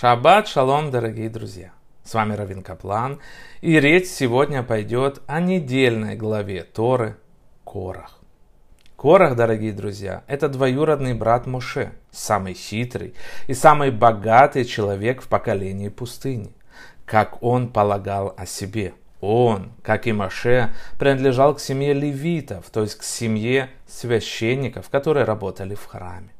Шаббат шалом, дорогие друзья! С вами Равин Каплан, и речь сегодня пойдет о недельной главе Торы Корах. Корах, дорогие друзья, это двоюродный брат Моше, самый хитрый и самый богатый человек в поколении пустыни, как он полагал о себе. Он, как и Моше, принадлежал к семье левитов, то есть к семье священников, которые работали в храме.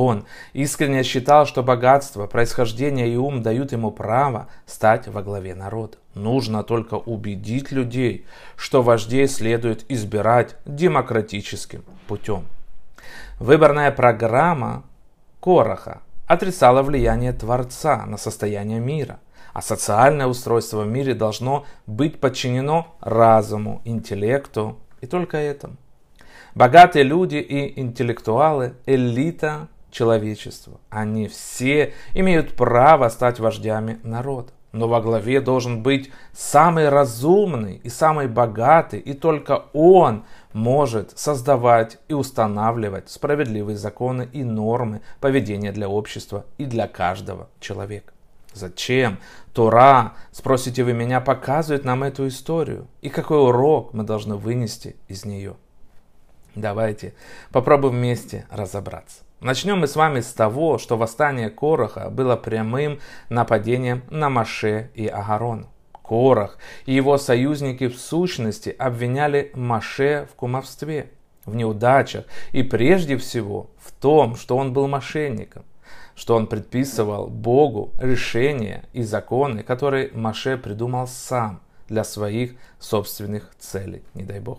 Он искренне считал, что богатство, происхождение и ум дают ему право стать во главе народа. Нужно только убедить людей, что вождей следует избирать демократическим путем. Выборная программа Короха отрицала влияние Творца на состояние мира, а социальное устройство в мире должно быть подчинено разуму, интеллекту и только этому. Богатые люди и интеллектуалы – элита человечества. Они все имеют право стать вождями народа. Но во главе должен быть самый разумный и самый богатый, и только он может создавать и устанавливать справедливые законы и нормы поведения для общества и для каждого человека. Зачем Тора, спросите вы меня, показывает нам эту историю? И какой урок мы должны вынести из нее? Давайте попробуем вместе разобраться. Начнем мы с вами с того, что восстание Короха было прямым нападением на Маше и Агарон. Корах и его союзники в сущности обвиняли Маше в кумовстве, в неудачах и прежде всего в том, что он был мошенником, что он предписывал Богу решения и законы, которые Маше придумал сам для своих собственных целей, не дай Бог.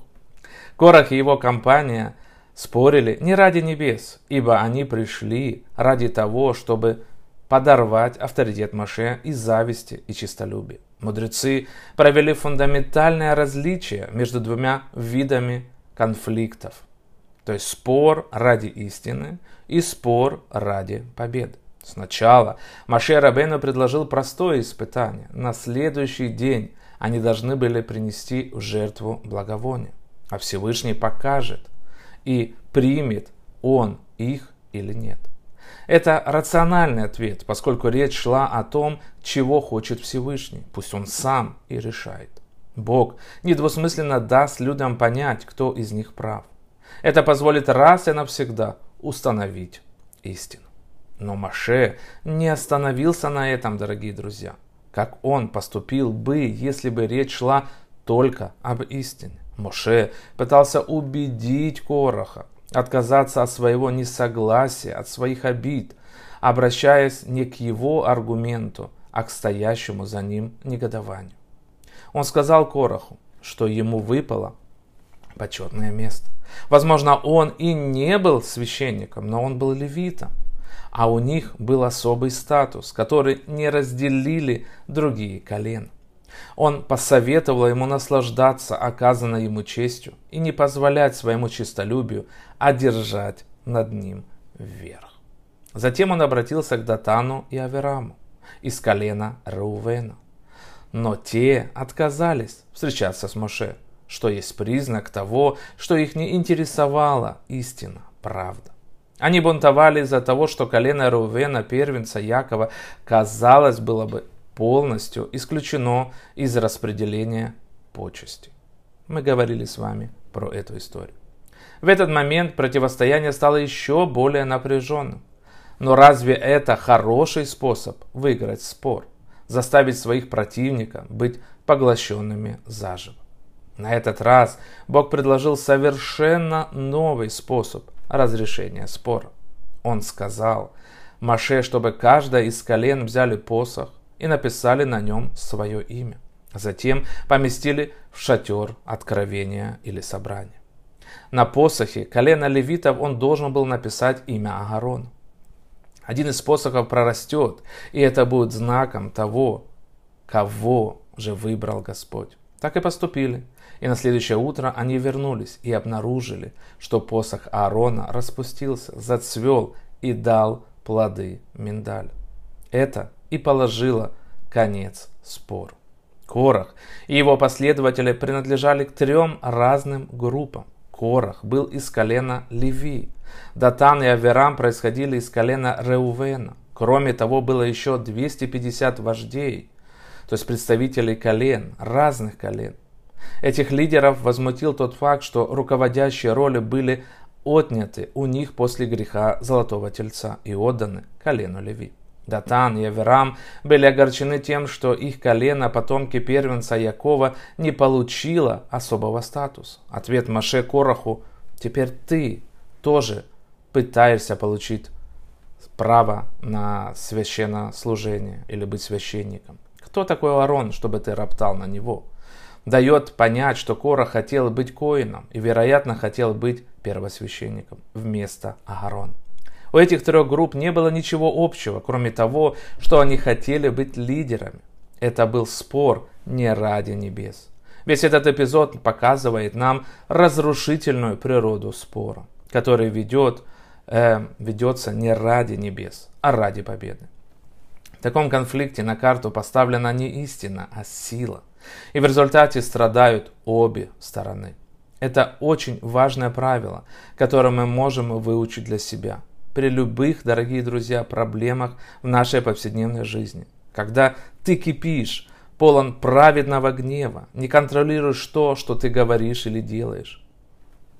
Корах и его компания – спорили не ради небес, ибо они пришли ради того, чтобы подорвать авторитет Маше из зависти и честолюбия. Мудрецы провели фундаментальное различие между двумя видами конфликтов. То есть спор ради истины и спор ради победы. Сначала Маше Рабену предложил простое испытание. На следующий день они должны были принести в жертву благовония. А Всевышний покажет – и примет он их или нет. Это рациональный ответ, поскольку речь шла о том, чего хочет Всевышний. Пусть он сам и решает. Бог недвусмысленно даст людям понять, кто из них прав. Это позволит раз и навсегда установить истину. Но Маше не остановился на этом, дорогие друзья. Как он поступил бы, если бы речь шла только об истине. Моше пытался убедить Короха отказаться от своего несогласия, от своих обид, обращаясь не к его аргументу, а к стоящему за ним негодованию. Он сказал Короху, что ему выпало почетное место. Возможно, он и не был священником, но он был левитом, а у них был особый статус, который не разделили другие колена. Он посоветовал ему наслаждаться оказанной ему честью и не позволять своему честолюбию одержать над ним вверх. Затем он обратился к Датану и Авераму из колена Реувена. Но те отказались встречаться с Моше, что есть признак того, что их не интересовала истина, правда. Они бунтовали из-за того, что колено Рувена, первенца Якова, казалось было бы полностью исключено из распределения почести. Мы говорили с вами про эту историю. В этот момент противостояние стало еще более напряженным. Но разве это хороший способ выиграть спор? Заставить своих противников быть поглощенными заживо. На этот раз Бог предложил совершенно новый способ разрешения спора. Он сказал Маше, чтобы каждая из колен взяли посох и написали на нем свое имя. Затем поместили в шатер откровения или собрания. На посохе колено левитов он должен был написать имя Агарона. Один из посохов прорастет, и это будет знаком того, кого же выбрал Господь. Так и поступили. И на следующее утро они вернулись и обнаружили, что посох Аарона распустился, зацвел и дал плоды миндаль. Это и положила конец спору. Корах и его последователи принадлежали к трем разным группам. Корах был из колена Леви. Датан и Аверам происходили из колена Реувена. Кроме того, было еще 250 вождей, то есть представителей колен, разных колен. Этих лидеров возмутил тот факт, что руководящие роли были отняты у них после греха Золотого Тельца и отданы колену Леви. Датан и Аверам были огорчены тем, что их колено, потомки первенца Якова, не получило особого статуса. Ответ Маше Короху «Теперь ты тоже пытаешься получить право на священнослужение или быть священником. Кто такой Аарон, чтобы ты роптал на него?» Дает понять, что Кора хотел быть коином и, вероятно, хотел быть первосвященником вместо Аарона. У этих трех групп не было ничего общего, кроме того, что они хотели быть лидерами. Это был спор не ради небес. Весь этот эпизод показывает нам разрушительную природу спора, который ведет, э, ведется не ради небес, а ради победы. В таком конфликте на карту поставлена не истина, а сила. И в результате страдают обе стороны. Это очень важное правило, которое мы можем выучить для себя при любых, дорогие друзья, проблемах в нашей повседневной жизни. Когда ты кипишь, полон праведного гнева, не контролируешь то, что ты говоришь или делаешь.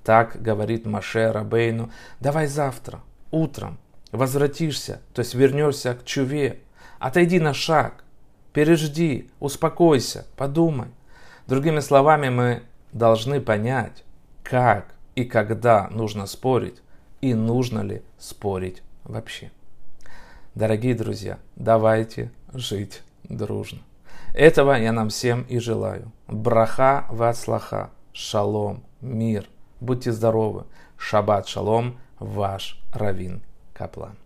Так говорит Маше Рабейну, давай завтра, утром, возвратишься, то есть вернешься к чуве, отойди на шаг, пережди, успокойся, подумай. Другими словами, мы должны понять, как и когда нужно спорить, и нужно ли спорить вообще. Дорогие друзья, давайте жить дружно. Этого я нам всем и желаю. Браха вацлаха, шалом, мир. Будьте здоровы. Шаббат шалом, ваш Равин Каплан.